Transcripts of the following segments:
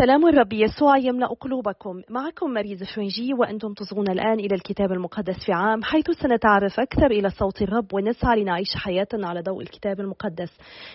سلام الرب يسوع يملأ قلوبكم. معكم مريز فرنجي وأنتم تصغون الآن إلى الكتاب المقدس في عام حيث سنتعرف أكثر إلى صوت الرب ونسعى لنعيش حياتنا على ضوء الكتاب المقدس.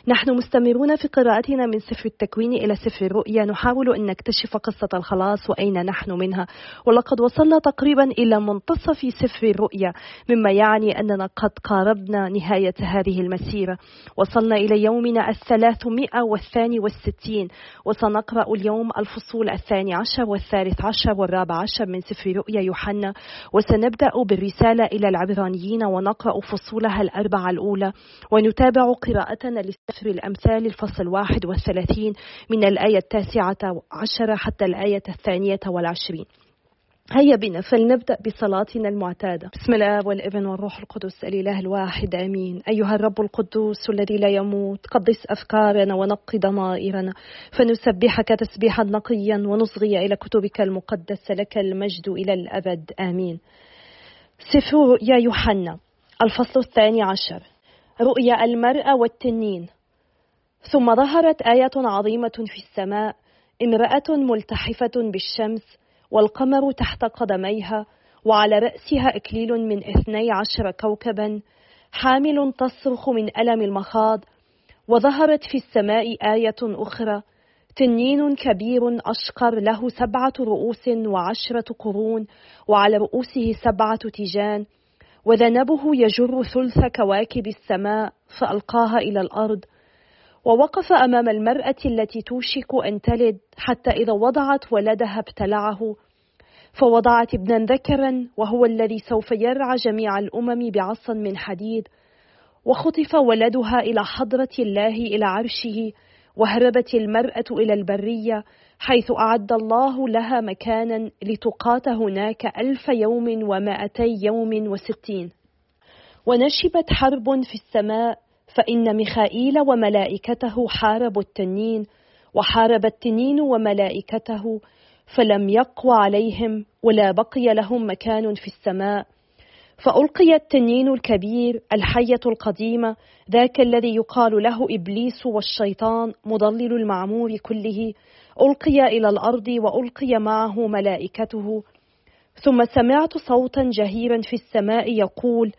نحن مستمرون في قراءتنا من سفر التكوين إلى سفر الرؤيا. نحاول أن نكتشف قصة الخلاص وأين نحن منها. ولقد وصلنا تقريبا إلى منتصف سفر الرؤيا مما يعني أننا قد قاربنا نهاية هذه المسيرة. وصلنا إلى يومنا الثلاثمائة والثاني والستين وسنقرأ اليوم اليوم الفصول الثاني عشر والثالث عشر والرابع عشر من سفر رؤيا يوحنا. وسنبدأ بالرسالة إلى العبرانيين ونقرأ فصولها الأربعة الأولى. ونتابع قراءتنا لسفر الأمثال الفصل واحد والثلاثين من الآية التاسعة عشرة حتى الآية الثانية والعشرين. هيا بنا فلنبدأ بصلاتنا المعتادة. بسم الله والإبن والروح القدس الإله الواحد آمين. أيها الرب القدوس الذي لا يموت قدس أفكارنا ونقي ضمائرنا. فنسبحك تسبيحا نقيا ونصغي إلى كتبك المقدسة لك المجد إلى الأبد آمين. سفر يا يوحنا الفصل الثاني عشر. رؤيا المرأة والتنين. ثم ظهرت آية عظيمة في السماء امرأة ملتحفة بالشمس والقمر تحت قدميها وعلى رأسها إكليل من اثني عشر كوكبا حامل تصرخ من ألم المخاض وظهرت في السماء آية أخرى تنين كبير أشقر له سبعة رؤوس وعشرة قرون وعلى رؤوسه سبعة تيجان وذنبه يجر ثلث كواكب السماء فألقاها إلى الأرض ووقف أمام المرأة التي توشك أن تلد حتى إذا وضعت ولدها ابتلعه. فوضعت ابنا ذكرا وهو الذي سوف يرعى جميع الأمم بعصا من حديد. وخطف ولدها إلى حضرة الله إلى عرشه وهربت المرأة إلى البرية حيث أعد الله لها مكانا لتقات هناك ألف يوم ومائتي يوم وستين. ونشبت حرب في السماء فإن ميخائيل وملائكته حاربوا التنين وحارب التنين وملائكته فلم يقوى عليهم ولا بقي لهم مكان في السماء. فألقي التنين الكبير الحية القديمة ذاك الذي يقال له إبليس والشيطان مضلل المعمور كله. ألقي إلى الأرض وألقي معه ملائكته. ثم سمعت صوتا جهيرا في السماء يقول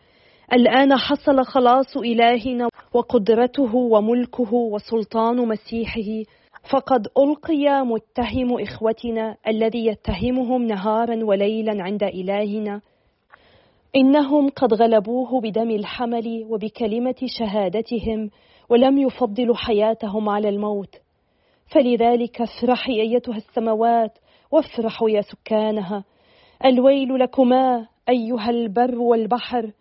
الآن حصل خلاص إلهنا وقدرته وملكه وسلطان مسيحه فقد ألقي متهم إخوتنا الذي يتهمهم نهارا وليلا عند إلهنا. إنهم قد غلبوه بدم الحمل وبكلمة شهادتهم ولم يفضلوا حياتهم على الموت. فلذلك افرحي أيتها السماوات وافرحوا يا سكانها. الويل لكما أيها البر والبحر.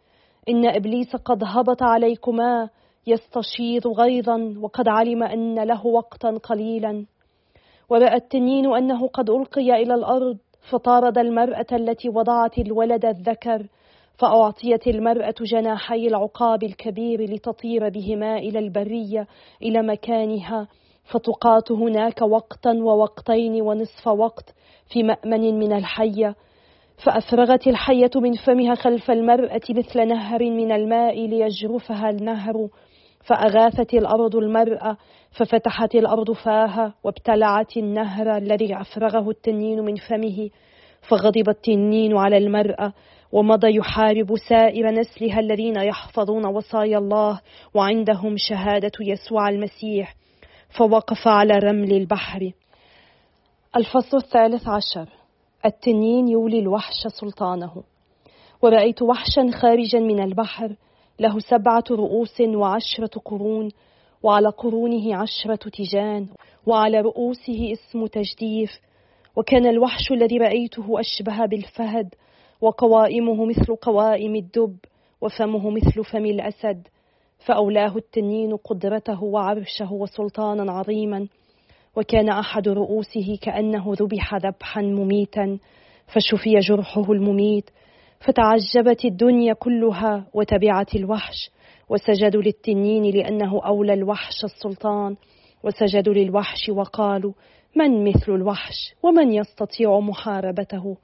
إن إبليس قد هبط عليكما يستشيط غيظا وقد علم أن له وقتا قليلا. ورأى التنين أنه قد ألقي إلى الأرض فطارد المرأة التي وضعت الولد الذكر فأعطيت المرأة جناحي العقاب الكبير لتطير بهما إلى البرية إلى مكانها. فتقات هناك وقتا ووقتين ونصف وقت في مأمن من الحية. فأفرغت الحية من فمها خلف المرأة مثل نهر من الماء ليجرفها النهر فأغاثت الأرض المرأة ففتحت الأرض فاها وابتلعت النهر الذي أفرغه التنين من فمه فغضب التنين على المرأة ومضى يحارب سائر نسلها الذين يحفظون وصايا الله وعندهم شهادة يسوع المسيح فوقف على رمل البحر. الفصل الثالث عشر. التنين يولي الوحش سلطانه. ورأيت وحشا خارجا من البحر له سبعة رؤوس وعشرة قرون وعلى قرونه عشرة تيجان وعلى رؤوسه اسم تجديف. وكان الوحش الذي رأيته أشبه بالفهد وقوائمه مثل قوائم الدب وفمه مثل فم الأسد. فأولاه التنين قدرته وعرشه وسلطانا عظيما. وكان أحد رؤوسه كأنه ذبح ذبحا مميتا فشفي جرحه المميت فتعجبت الدنيا كلها وتبعت الوحش وسجدوا للتنين لأنه أولى الوحش السلطان وسجدوا للوحش وقالوا من مثل الوحش؟ ومن يستطيع محاربته؟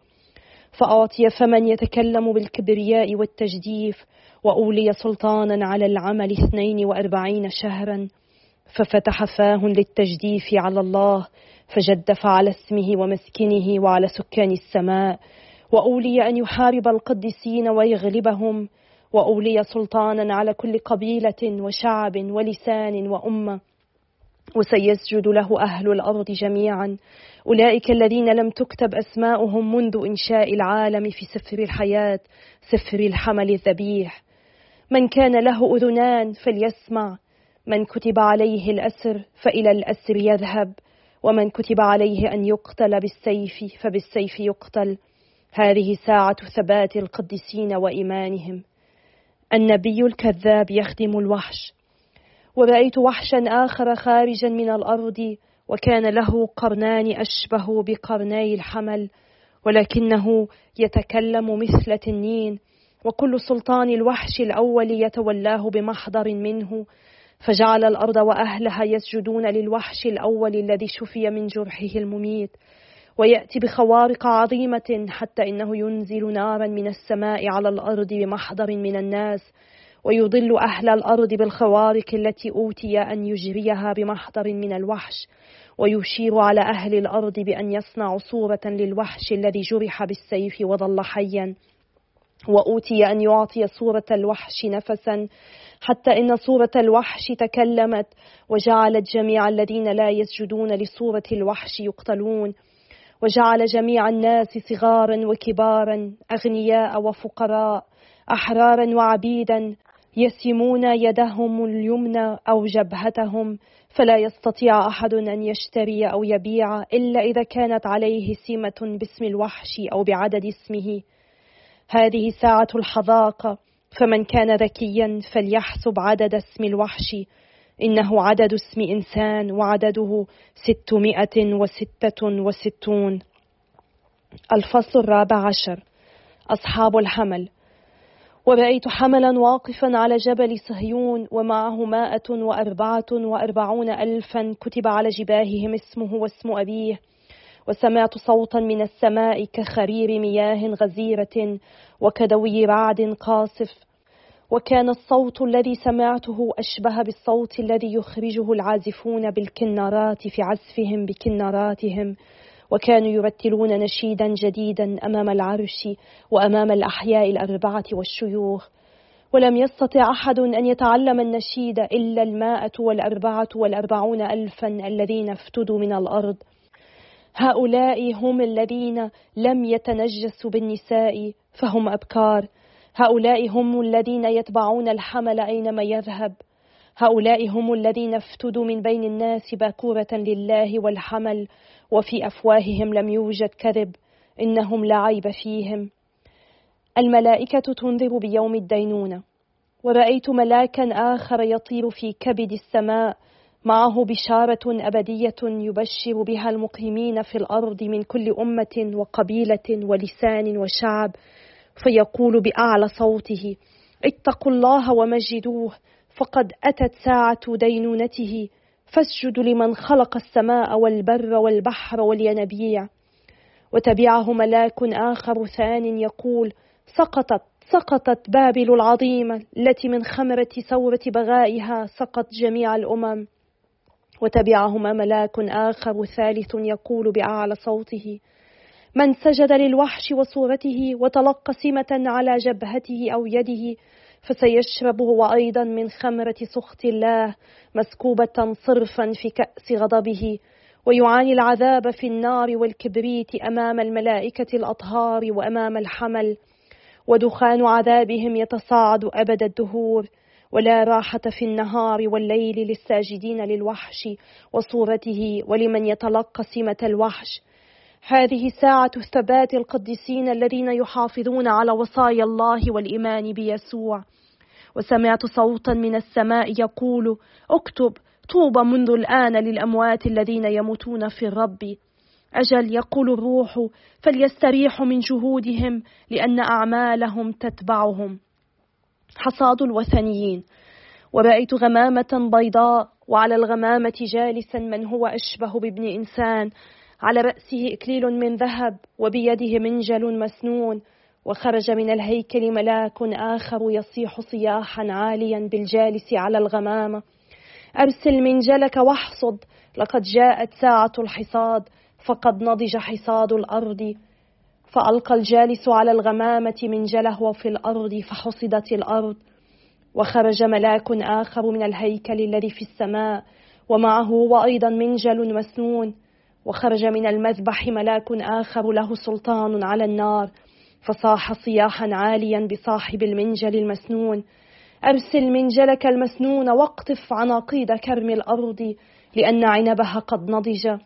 فأعطي فمن يتكلم بالكبرياء والتجديف وأولي سلطانا على العمل اثنين وأربعين شهرا. ففتح فاه للتجديف على الله فجدف على اسمه ومسكنه وعلى سكان السماء وأولي أن يحارب القديسين ويغلبهم وأولي سلطانا على كل قبيلة وشعب ولسان وأمة. وسيسجد له أهل الأرض جميعا. أولئك الذين لم تكتب أسماؤهم منذ إنشاء العالم في سفر الحياة سفر الحمل الذبيح. من كان له أذنان فليسمع من كتب عليه الأسر فإلى الأسر يذهب ومن كتب عليه أن يقتل بالسيف فبالسيف يقتل. هذه ساعة ثبات القديسين وإيمانهم. النبي الكذاب يخدم الوحش. ورأيت وحشا آخر خارجا من الأرض وكان له قرنان أشبه بقرني الحمل ولكنه يتكلم مثل تنين. وكل سلطان الوحش الأول يتولاه بمحضر منه فجعل الأرض وأهلها يسجدون للوحش الأول الذي شفي من جرحه المميت ويأتي بخوارق عظيمة حتى إنه ينزل نارا من السماء على الأرض بمحضر من الناس ويضل أهل الأرض بالخوارق التي أوتي أن يجريها بمحضر من الوحش ويشير على أهل الأرض بأن يصنعوا صورة للوحش الذي جرح بالسيف وظل حيا. وأوتي أن يعطي صورة الوحش نفسا حتى إن صورة الوحش تكلمت وجعلت جميع الذين لا يسجدون لصورة الوحش يقتلون وجعل جميع الناس صغارا وكبارا أغنياء وفقراء أحرارا وعبيدا يسمون يدهم اليمنى أو جبهتهم فلا يستطيع أحد أن يشتري أو يبيع إلا إذا كانت عليه سمة باسم الوحش أو بعدد اسمه هذه ساعة الحذاقة فمن كان ذكيا فليحسب عدد اسم الوحش. إنه عدد اسم إنسان وعدده ستمائة وستة وستون. الفصل الرابع عشر. أصحاب الحمل. ورأيت حملا واقفا على جبل صهيون ومعه مائة وأربعة وأربعون ألفا كتب على جباههم اسمه واسم أبيه. وسمعت صوتا من السماء كخرير مياه غزيرة وكدوي رعد قاصف. وكان الصوت الذي سمعته أشبه بالصوت الذي يخرجه العازفون بالكنارات في عزفهم بكناراتهم. وكانوا يرتلون نشيدا جديدا أمام العرش وأمام الأحياء الأربعة والشيوخ. ولم يستطع أحد أن يتعلم النشيد إلا المائة والأربعة والأربعون الفا الذين افتدوا من الأرض. هؤلاء هم الذين لم يتنجسوا بالنساء فهم أبكار. هؤلاء هم الذين يتبعون الحمل أينما يذهب. هؤلاء هم الذين افتدوا من بين الناس باكورة لله والحمل وفي أفواههم لم يوجد كذب. إنهم لا عيب فيهم. الملائكة تنذر بيوم الدينونة. ورأيت ملاكا آخر يطير في كبد السماء معه بشارة أبدية يبشر بها المقيمين في الأرض من كل أمة وقبيلة ولسان وشعب فيقول بأعلى صوته اتقوا الله ومجدوه فقد أتت ساعة دينونته فاسجد لمن خلق السماء والبر والبحر والينابيع وتبعه ملاك آخر ثان يقول سقطت سقطت بابل العظيمة التي من خمرة ثورة بغائها سقط جميع الأمم وتبعهما ملاك آخر ثالث يقول بأعلى صوته من سجد للوحش وصورته وتلقى سمة على جبهته أو يده فسيشرب هو أيضا من خمرة سخط الله مسكوبة صرفا في كأس غضبه ويعاني العذاب في النار والكبريت أمام الملائكة الأطهار وأمام الحمل ودخان عذابهم يتصاعد أبد الدهور. ولا راحة في النهار والليل للساجدين للوحش وصورته ولمن يتلقى سمة الوحش. هذه ساعة ثبات القديسين الذين يحافظون على وصايا الله والإيمان بيسوع. وسمعت صوتا من السماء يقول اكتب طوبى منذ الآن للأموات الذين يموتون في الرب. أجل يقول الروح فليستريحوا من جهودهم لأن أعمالهم تتبعهم. حصاد الوثنيين ورأيت غمامة بيضاء وعلى الغمامة جالسا من هو أشبه بابن إنسان. على رأسه إكليل من ذهب وبيده منجل مسنون. وخرج من الهيكل ملاك آخر يصيح صياحا عاليا بالجالس على الغمامة. أرسل منجلك واحصد لقد جاءت ساعة الحصاد. فقد نضج حصاد الأرض. فألقى الجالس على الغمامة منجله في الأرض فحصدت الأرض وخرج ملاك آخر من الهيكل الذي في السماء ومعه وأيضا منجل مسنون وخرج من المذبح ملاك آخر له سلطان على النار فصاح صياحا عاليا بصاحب المنجل المسنون. أرسل منجلك المسنون واقطف عناقيد كرم الأرض لأن عنبها قد نضج.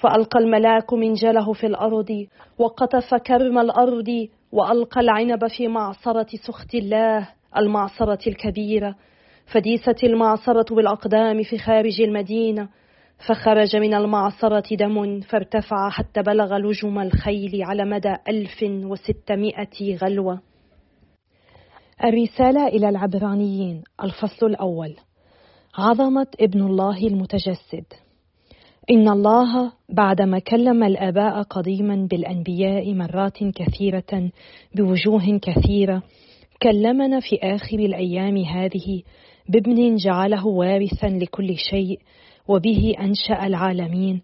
فألقى الملاك منجله في الأرض وقطف كرم الأرض وألقى العنب في معصرة سخط الله المعصرة الكبيرة. فديست المعصرة بالأقدام في خارج المدينة فخرج من المعصرة دم فارتفع حتى بلغ لجم الخيل على مدى ألف وستمائة غلوة. الرسالة إلى العبرانيين الفصل الأول. عظمة ابن الله المتجسد. إن الله بعدما كلم الآباء قديما بالأنبياء مرات كثيرة بوجوه كثيرة كلمنا في آخر الأيام هذه بابن جعله وارثا لكل شيء وبه أنشأ العالمين.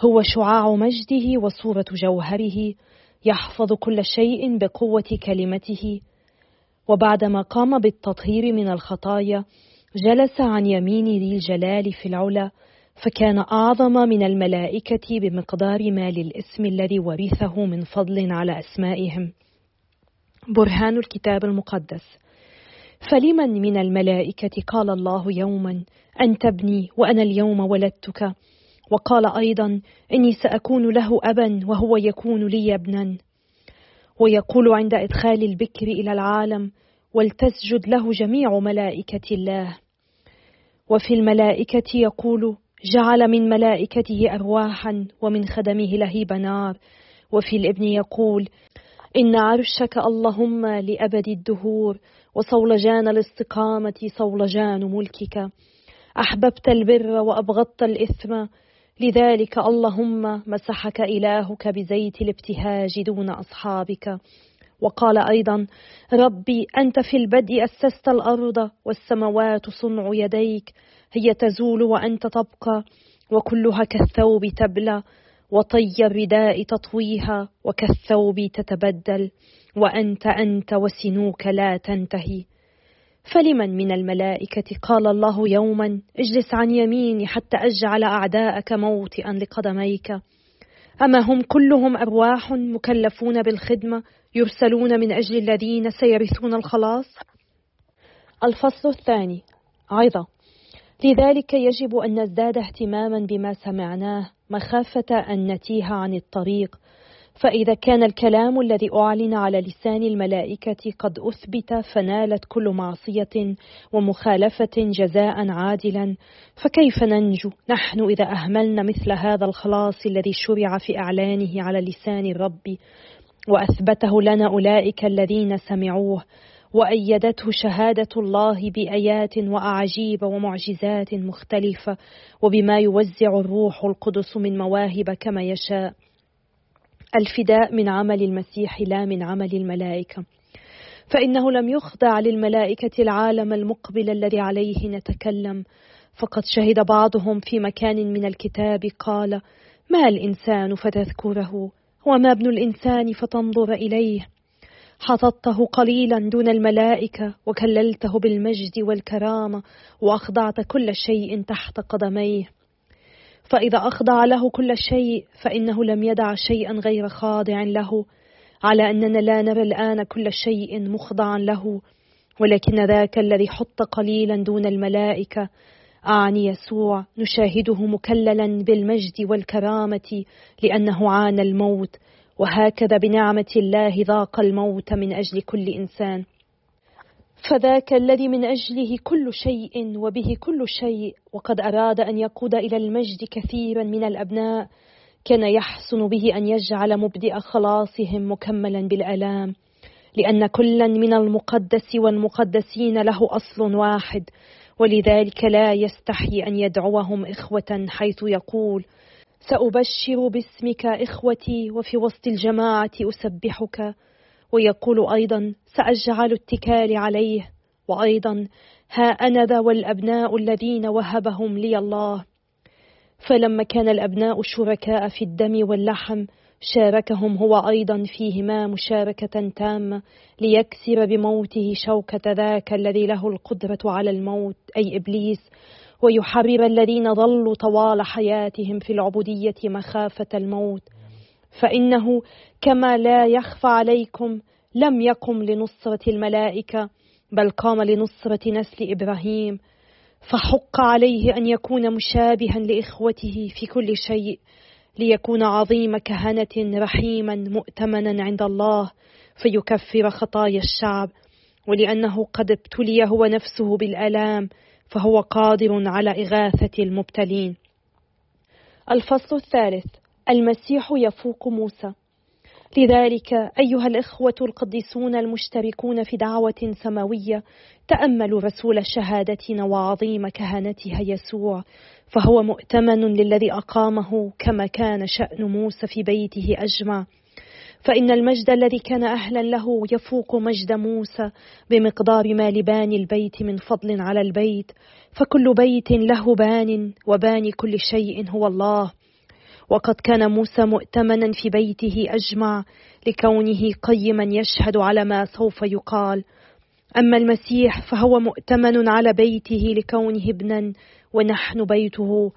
هو شعاع مجده وصورة جوهره يحفظ كل شيء بقوة كلمته. وبعدما قام بالتطهير من الخطايا جلس عن يمين ذي الجلال في العلا فكان أعظم من الملائكة بمقدار ما للاسم الذي ورثه من فضل على أسمائهم. برهان الكتاب المقدس. فلمن من الملائكة قال الله يوما أنت ابني وأنا اليوم ولدتك؟ وقال أيضا إني سأكون له أبا وهو يكون لي ابنا. ويقول عند إدخال البكر إلى العالم ولتسجد له جميع ملائكة الله. وفي الملائكة يقول جعل من ملائكته أرواحا ومن خدمه لهيب نار. وفي الإبن يقول إن عرشك اللهم لأبد الدهور وصولجان الاستقامة صولجان ملكك. أحببت البر وأبغضت الإثم لذلك اللهم مسحك إلهك بزيت الابتهاج دون أصحابك. وقال أيضا ربي أنت في البدء أسست الأرض والسماوات صنع يديك. هي تزول وأنت تبقى وكلها كالثوب تبلى وطي الرداء تطويها وكالثوب تتبدل وأنت أنت وسنوك لا تنتهي. فلمن من الملائكة قال الله يوما اجلس عن يميني حتى أجعل أعداءك موطئا لقدميك. أما هم كلهم أرواح مكلفون بالخدمة يرسلون من أجل الذين سيرثون الخلاص. الفصل الثاني عظة. لذلك يجب أن نزداد اهتماما بما سمعناه مخافة أن نتيه عن الطريق. فإذا كان الكلام الذي أعلن على لسان الملائكة قد أثبت فنالت كل معصية ومخالفة جزاء عادلا فكيف ننجو؟ نحن إذا أهملنا مثل هذا الخلاص الذي شرع في إعلانه على لسان الرب وأثبته لنا أولئك الذين سمعوه وأيدته شهادة الله بآيات وأعاجيب ومعجزات مختلفة وبما يوزع الروح القدس من مواهب كما يشاء. الفداء من عمل المسيح لا من عمل الملائكة. فإنه لم يخضع للملائكة العالم المقبل الذي عليه نتكلم. فقد شهد بعضهم في مكان من الكتاب قال ما الإنسان فتذكره؟ وما ابن الإنسان فتنظر إليه؟ حططته قليلا دون الملائكة وكللته بالمجد والكرامة وأخضعت كل شيء تحت قدميه. فإذا أخضع له كل شيء فإنه لم يدع شيئا غير خاضع له على أننا لا نرى الآن كل شيء مخضعا له. ولكن ذاك الذي حط قليلا دون الملائكة أعني يسوع. نشاهده مكللا بالمجد والكرامة لأنه عانى الموت. وهكذا بنعمة الله ذاق الموت من أجل كل إنسان. فذاك الذي من أجله كل شيء وبه كل شيء وقد أراد أن يقود إلى المجد كثيرا من الأبناء كان يحسن به أن يجعل مبدئ خلاصهم مكملا بالآلام. لأن كلا من المقدس والمقدسين له أصل واحد ولذلك لا يستحي أن يدعوهم إخوة حيث يقول سأبشر باسمك إخوتي وفي وسط الجماعة أسبحك ويقول أيضا سأجعل اتكالي عليه وأيضا ها أنا ذا والأبناء الذين وهبهم لي الله. فلما كان الأبناء شركاء في الدم واللحم شاركهم هو أيضا فيهما مشاركة تامة ليكسر بموته شوكة ذاك الذي له القدرة على الموت أي إبليس. ويحرر الذين ظلوا طوال حياتهم في العبودية مخافة الموت. فإنه كما لا يخفى عليكم لم يقم لنصرة الملائكة بل قام لنصرة نسل إبراهيم. فحق عليه أن يكون مشابها لإخوته في كل شيء ليكون عظيم كهنة رحيما مؤتمنا عند الله فيكفر خطايا الشعب. ولأنه قد ابتلي هو نفسه بالآلام فهو قادر على إغاثة المبتلين. الفصل الثالث. المسيح يفوق موسى. لذلك أيها الإخوة القديسون المشتركون في دعوة سماوية تأملوا رسول شهادتنا وعظيم كهنتها يسوع فهو مؤتمن للذي أقامه كما كان شأن موسى في بيته أجمع. فإن المجد الذي كان أهلا له يفوق مجد موسى بمقدار ما لباني البيت من فضل على البيت فكل بيت له بان وباني كل شيء هو الله. وقد كان موسى مؤتمنا في بيته أجمع لكونه قيما يشهد على ما سوف يقال. أما المسيح فهو مؤتمن على بيته لكونه ابنا ونحن بيته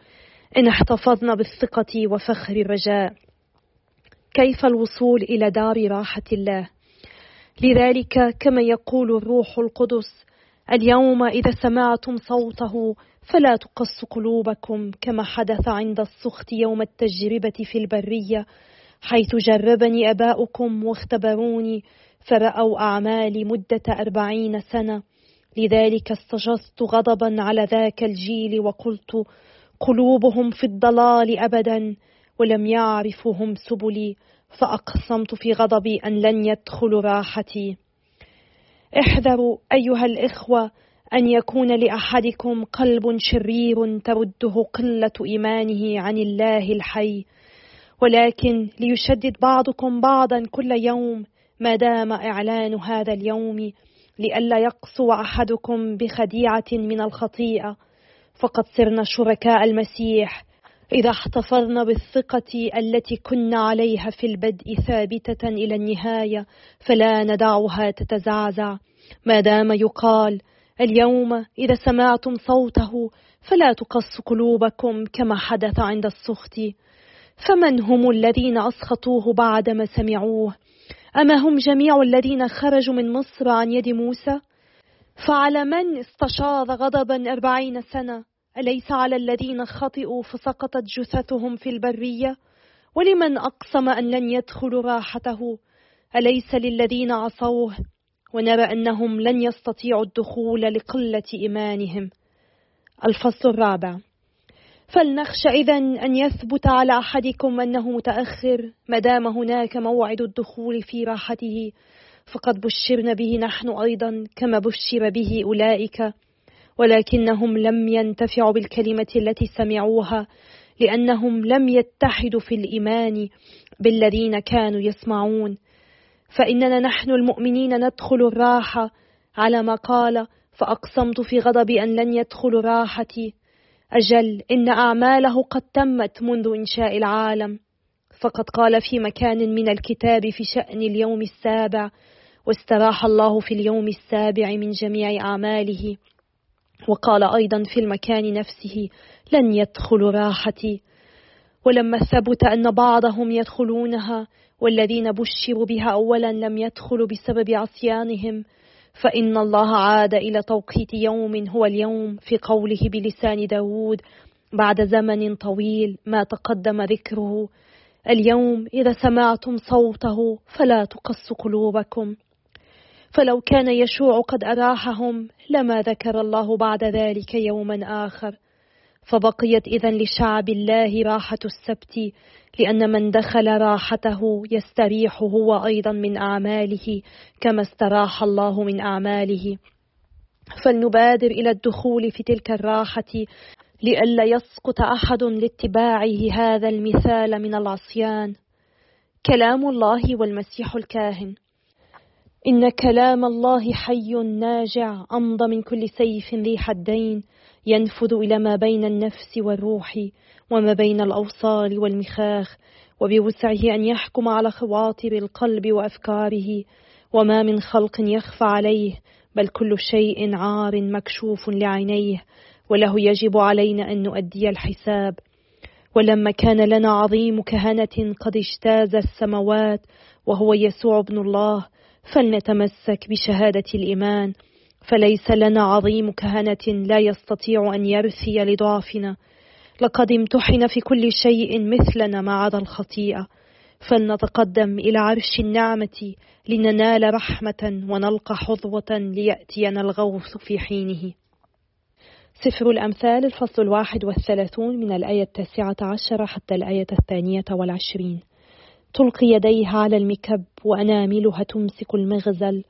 إن احتفظنا بالثقة وفخر الرجاء. كيف الوصول إلى دار راحة الله؟ لذلك كما يقول الروح القدس اليوم إذا سمعتم صوته فلا تقص قلوبكم كما حدث عند السخط يوم التجربة في البرية حيث جربني أباؤكم واختبروني فرأوا أعمالي مدة أربعين سنة. لذلك استجزت غضبا على ذاك الجيل وقلت قلوبهم في الضلال أبدا. ولم يعرفوا هم سبلي فأقسمت في غضبي أن لن يدخلوا راحتي. احذروا أيها الإخوة أن يكون لأحدكم قلب شرير ترده قلة إيمانه عن الله الحي. ولكن ليشدد بعضكم بعضا كل يوم ما دام إعلان هذا اليوم لئلا يقسو أحدكم بخديعة من الخطيئة. فقد صرنا شركاء المسيح إذا احتفظنا بالثقة التي كنا عليها في البدء ثابتة إلى النهاية فلا ندعها تتزعزع. ما دام يقال اليوم إذا سمعتم صوته فلا تقص قلوبكم كما حدث عند السخط. فمن هم الذين أسخطوه بعدما سمعوه؟ أما هم جميع الذين خرجوا من مصر عن يد موسى؟ فعلى من استشاط غضبا أربعين سنة؟ أليس على الذين خطئوا فسقطت جثثهم في البرية؟ ولمن أقسم أن لن يدخلوا راحته؟ أليس للذين عصوه؟ ونرى أنهم لن يستطيعوا الدخول لقلة إيمانهم. الفصل الرابع. فلنخش إذا أن يثبت على أحدكم أنه متأخر ما دام هناك موعد الدخول في راحته. فقد بشرنا به نحن أيضا كما بشر به أولئك. ولكنهم لم ينتفعوا بالكلمة التي سمعوها لأنهم لم يتحدوا في الإيمان بالذين كانوا يسمعون. فإننا نحن المؤمنين ندخل الراحة على ما قال فأقسمت في غضبي أن لن يدخل راحتي. أجل إن أعماله قد تمت منذ إنشاء العالم. فقد قال في مكان من الكتاب في شأن اليوم السابع واستراح الله في اليوم السابع من جميع أعماله. وقال أيضا في المكان نفسه لن يدخل راحتي. ولما ثبت أن بعضهم يدخلونها والذين بشروا بها أولا لم يدخلوا بسبب عصيانهم فإن الله عاد إلى توقيت يوم هو اليوم في قوله بلسان داود بعد زمن طويل ما تقدم ذكره اليوم إذا سمعتم صوته فلا تقص قلوبكم. فلو كان يشوع قد أراحهم لما ذكر الله بعد ذلك يوما آخر. فبقيت إذا لشعب الله راحة السبت لأن من دخل راحته يستريح هو أيضا من أعماله كما استراح الله من أعماله. فلنبادر إلى الدخول في تلك الراحة لئلا يسقط أحد لاتباعه هذا المثال من العصيان. كلام الله والمسيح الكاهن. إن كلام الله حي ناجع أمضى من كل سيف ذي حدين ينفذ إلى ما بين النفس والروح وما بين الأوصال والمخاخ وبوسعه أن يحكم على خواطر القلب وأفكاره وما من خلق يخفى عليه بل كل شيء عار مكشوف لعينيه وله يجب علينا أن نؤدي الحساب. ولما كان لنا عظيم كهنة قد اجتاز السماوات وهو يسوع ابن الله فلنتمسك بشهادة الإيمان فليس لنا عظيم كهنة لا يستطيع أن يرثي لضعفنا. لقد امتحن في كل شيء مثلنا ما عدا الخطيئة. فلنتقدم إلى عرش النعمة لننال رحمة ونلقى حظوة ليأتينا الغوث في حينه. سفر الأمثال الفصل الواحد والثلاثون من الآية التاسعة عشرة حتى الآية الثانية والعشرين. تلقي يديها على المكب وأناملها تمسك المغزل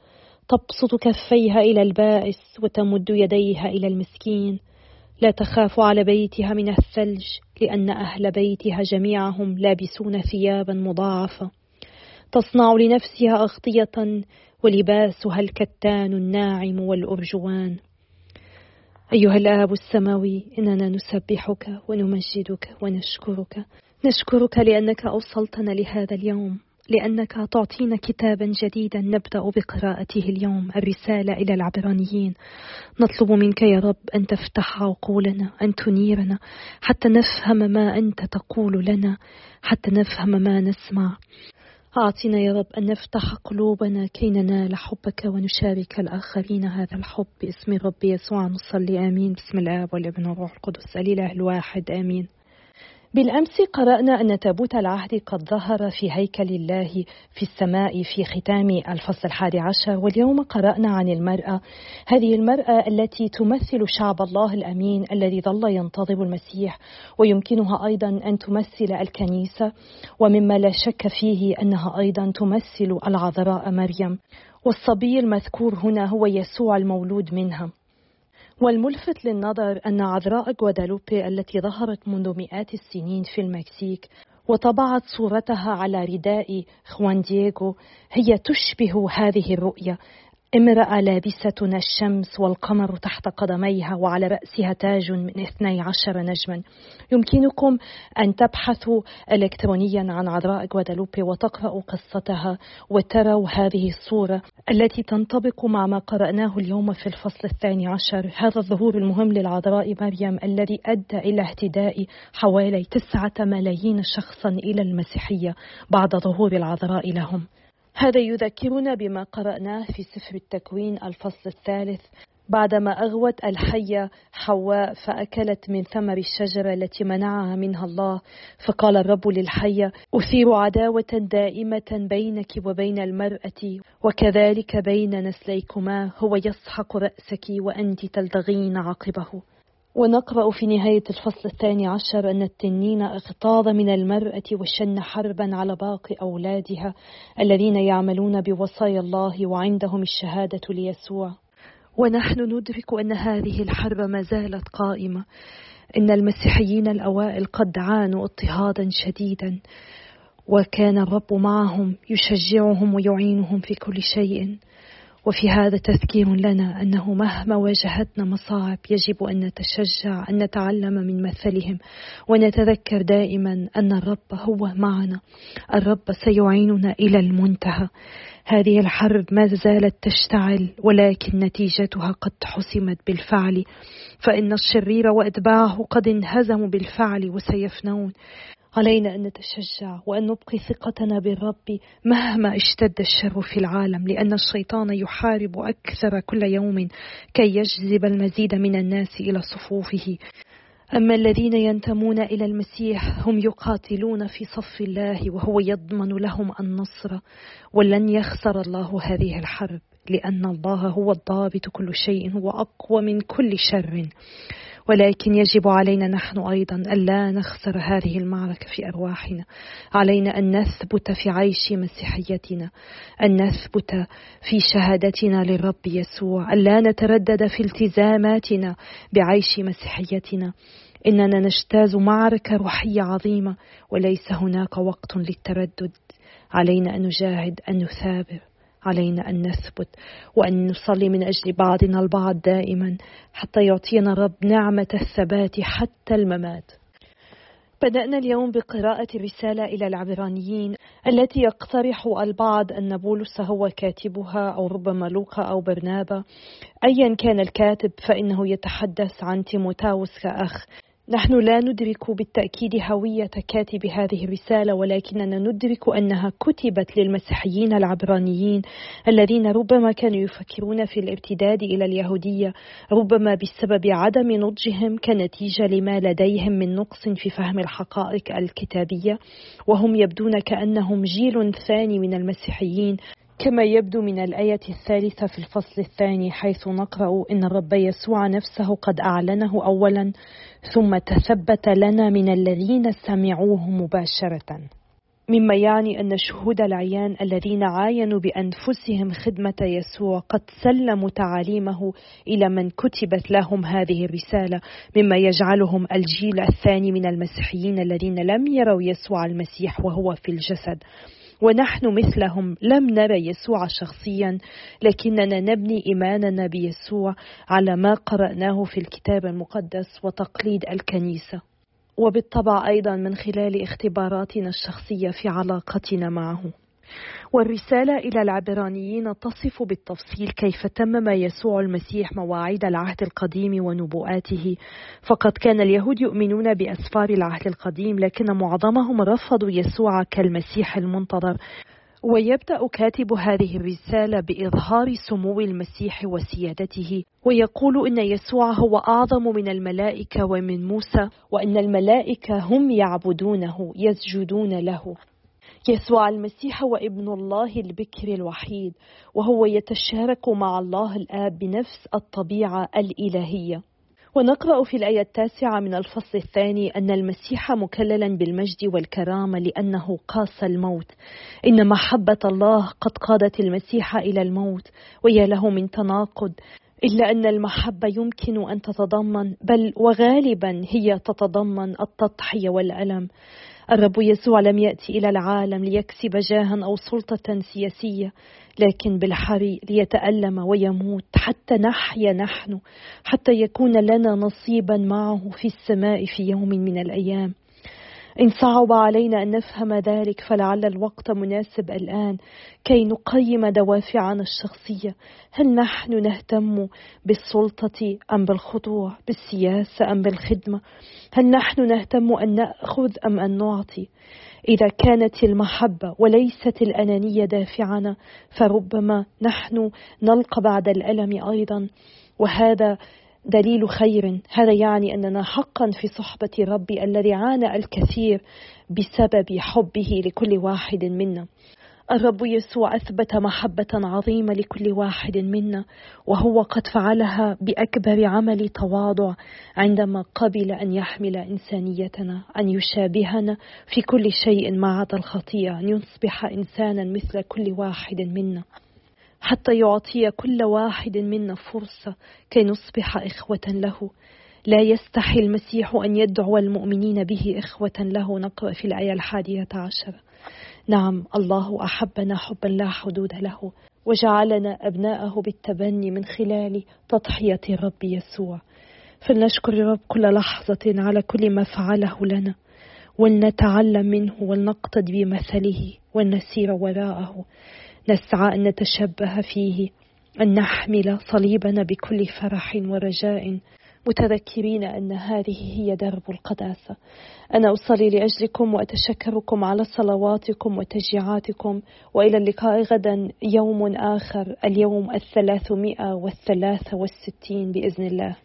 تبسط كفيها إلى البائس وتمد يديها إلى المسكين. لا تخاف على بيتها من الثلج لأن أهل بيتها جميعهم لابسون ثيابا مضاعفة. تصنع لنفسها أغطية ولباسها الكتان الناعم والأرجوان. أيها الآب السماوي إننا نسبحك ونمجدك ونشكرك. نشكرك لأنك أوصلتنا لهذا اليوم لأنك تعطينا كتابا جديدا نبدأ بقراءته اليوم الرسالة إلى العبرانيين. نطلب منك يا رب أن تفتح عقولنا أن تنيرنا حتى نفهم ما أنت تقول لنا حتى نفهم ما نسمع. أعطنا يا رب أن نفتح قلوبنا كي ننال حبك ونشارك الآخرين هذا الحب باسم رب يسوع. نصلي آمين. بسم الآب والابن والروح القدس الإله الواحد آمين. بالأمس قرأنا أن تابوت العهد قد ظهر في هيكل الله في السماء في ختام الفصل الحادي عشر واليوم قرأنا عن المرأة. هذه المرأة التي تمثل شعب الله الأمين الذي ظل ينتظر المسيح ويمكنها أيضا أن تمثل الكنيسة ومما لا شك فيه أنها أيضا تمثل العذراء مريم. والصبي المذكور هنا هو يسوع المولود منها. والملفت للنظر أن عذراء غوادالوبي التي ظهرت منذ مئات السنين في المكسيك وطبعت صورتها على رداء خوان دييغو هي تشبه هذه الرؤية امرأة لابسة الشمس والقمر تحت قدميها وعلى رأسها تاج من اثني عشر نجما. يمكنكم أن تبحثوا إلكترونيا عن عذراء غوادالوبي وتقرأوا قصتها وتروا هذه الصورة التي تنطبق مع ما قرأناه اليوم في الفصل الثاني عشر. هذا الظهور المهم للعذراء مريم الذي أدى إلى اهتداء حوالي تسعة ملايين شخصا إلى المسيحية بعد ظهور العذراء لهم. هذا يذكرنا بما قرأناه في سفر التكوين الفصل الثالث. بعدما أغوت الحية حواء فأكلت من ثمر الشجرة التي منعها منها الله فقال الرب للحية أثير عداوة دائمة بينك وبين المرأة وكذلك بين نسليكما هو يسحق رأسك وأنت تلدغين عقبه. ونقرأ في نهاية الفصل الثاني عشر أن التنين اغتاظ من المرأة وشن حربا على باقي أولادها الذين يعملون بوصايا الله وعندهم الشهادة ليسوع. ونحن ندرك أن هذه الحرب ما زالت قائمة. إن المسيحيين الأوائل قد عانوا اضطهادا شديدا وكان الرب معهم يشجعهم ويعينهم في كل شيء. وفي هذا تذكير لنا أنه مهما واجهتنا مصاعب يجب أن نتشجع أن نتعلم من مثلهم ونتذكر دائما أن الرب هو معنا. الرب سيعيننا إلى المنتهى. هذه الحرب ما زالت تشتعل ولكن نتيجتها قد حسمت بالفعل. فإن الشرير وأتباعه قد انهزموا بالفعل وسيفنون. علينا أن نتشجع وأن نبقي ثقتنا بالرب مهما اشتد الشر في العالم لأن الشيطان يحارب أكثر كل يوم كي يجذب المزيد من الناس إلى صفوفه. أما الذين ينتمون إلى المسيح هم يقاتلون في صف الله وهو يضمن لهم النصر ولن يخسر الله هذه الحرب لأن الله هو الضابط كل شيء هو أقوى من كل شر. ولكن يجب علينا نحن أيضا ألا نخسر هذه المعركة في أرواحنا. علينا أن نثبت في عيش مسيحيتنا أن نثبت في شهادتنا للرب يسوع ألا نتردد في التزاماتنا بعيش مسيحيتنا. إننا نجتاز معركة روحية عظيمة وليس هناك وقت للتردد. علينا أن نجاهد أن نثابر. علينا أن نثبت وأن نصلي من أجل بعضنا البعض دائما حتى يعطينا الرب نعمة الثبات حتى الممات. بدأنا اليوم بقراءة الرسالة إلى العبرانيين التي يقترح البعض أن بولس هو كاتبها أو ربما لوقا أو برنابا. أيا كان الكاتب فإنه يتحدث عن تيموتاوس كأخ. نحن لا ندرك بالتأكيد هوية كاتب هذه الرسالة ولكننا ندرك أنها كتبت للمسيحيين العبرانيين الذين ربما كانوا يفكرون في الارتداد إلى اليهودية ربما بسبب عدم نضجهم كنتيجة لما لديهم من نقص في فهم الحقائق الكتابية وهم يبدون كأنهم جيل ثاني من المسيحيين. كما يبدو من الآية الثالثة في الفصل الثاني حيث نقرأ إن الرب يسوع نفسه قد أعلنه أولا ثم تثبت لنا من الذين سمعوه مباشرة. مما يعني أن شهود العيان الذين عاينوا بأنفسهم خدمة يسوع قد سلموا تعاليمه إلى من كتبت لهم هذه الرسالة مما يجعلهم الجيل الثاني من المسيحيين الذين لم يروا يسوع المسيح وهو في الجسد. ونحن مثلهم. لم نرى يسوع شخصيا لكننا نبني إيماننا بيسوع على ما قرأناه في الكتاب المقدس وتقليد الكنيسة. وبالطبع أيضا من خلال اختباراتنا الشخصية في علاقتنا معه. والرسالة إلى العبرانيين تصف بالتفصيل كيف تمم يسوع المسيح مواعيد العهد القديم ونبوءاته. فقد كان اليهود يؤمنون بأسفار العهد القديم لكن معظمهم رفضوا يسوع كالمسيح المنتظر. ويبدأ كاتب هذه الرسالة بإظهار سمو المسيح وسيادته ويقول إن يسوع هو أعظم من الملائكة ومن موسى وإن الملائكة هم يعبدونه يسجدون له. يسوع المسيح هو ابن الله البكر الوحيد وهو يتشارك مع الله الآب بنفس الطبيعة الإلهية. ونقرأ في الآية التاسعة من الفصل الثاني أن المسيح مكللا بالمجد والكرامة لأنه قاس الموت. إن محبة الله قد قادت المسيح إلى الموت ويا له من تناقض. إلا أن المحبة يمكن أن تتضمن بل وغالبا هي تتضمن التضحية والألم. الرب يسوع لم يأتي إلى العالم ليكسب جاها أو سلطة سياسية لكن بالحري ليتألم ويموت حتى نحيا نحن حتى يكون لنا نصيبا معه في السماء في يوم من الأيام. إن صعب علينا أن نفهم ذلك فلعل الوقت مناسب الآن كي نقيم دوافعنا الشخصية. هل نحن نهتم بالسلطة أم بالخضوع بالسياسة أم بالخدمة؟ هل نحن نهتم أن نأخذ أم أن نعطي؟ إذا كانت المحبة وليست الأنانية دافعنا فربما نحن نلقى بعد الألم أيضا. وهذا دليل خير. هذا يعني أننا حقا في صحبة ربي الذي عانى الكثير بسبب حبه لكل واحد منا. الرب يسوع أثبت محبة عظيمة لكل واحد منا وهو قد فعلها بأكبر عمل تواضع عندما قبل أن يحمل إنسانيتنا أن يشابهنا في كل شيء ما عدا الخطيئة أن يصبح انسانا مثل كل واحد منا. حتى يعطي كل واحد منا فرصة كي نصبح إخوة له. لا يستحي المسيح أن يدعو المؤمنين به إخوة له. نقرأ في الآية الحادية عشر. نعم الله أحبنا حبا لا حدود له وجعلنا أبناءه بالتبني من خلال تضحية الرب يسوع. فلنشكر الرب كل لحظة على كل ما فعله لنا ولنتعلم منه ولنقتد بمثله ولنسير وراءه. نسعى أن نتشبه فيه أن نحمل صليبنا بكل فرح ورجاء متذكرين أن هذه هي درب القداسة أنا أصلي لأجلكم وأتشكركم على صلواتكم وتشجيعاتكم وإلى اللقاء غدا يوم آخر اليوم الثلاثمائة والثلاثة والستين بإذن الله.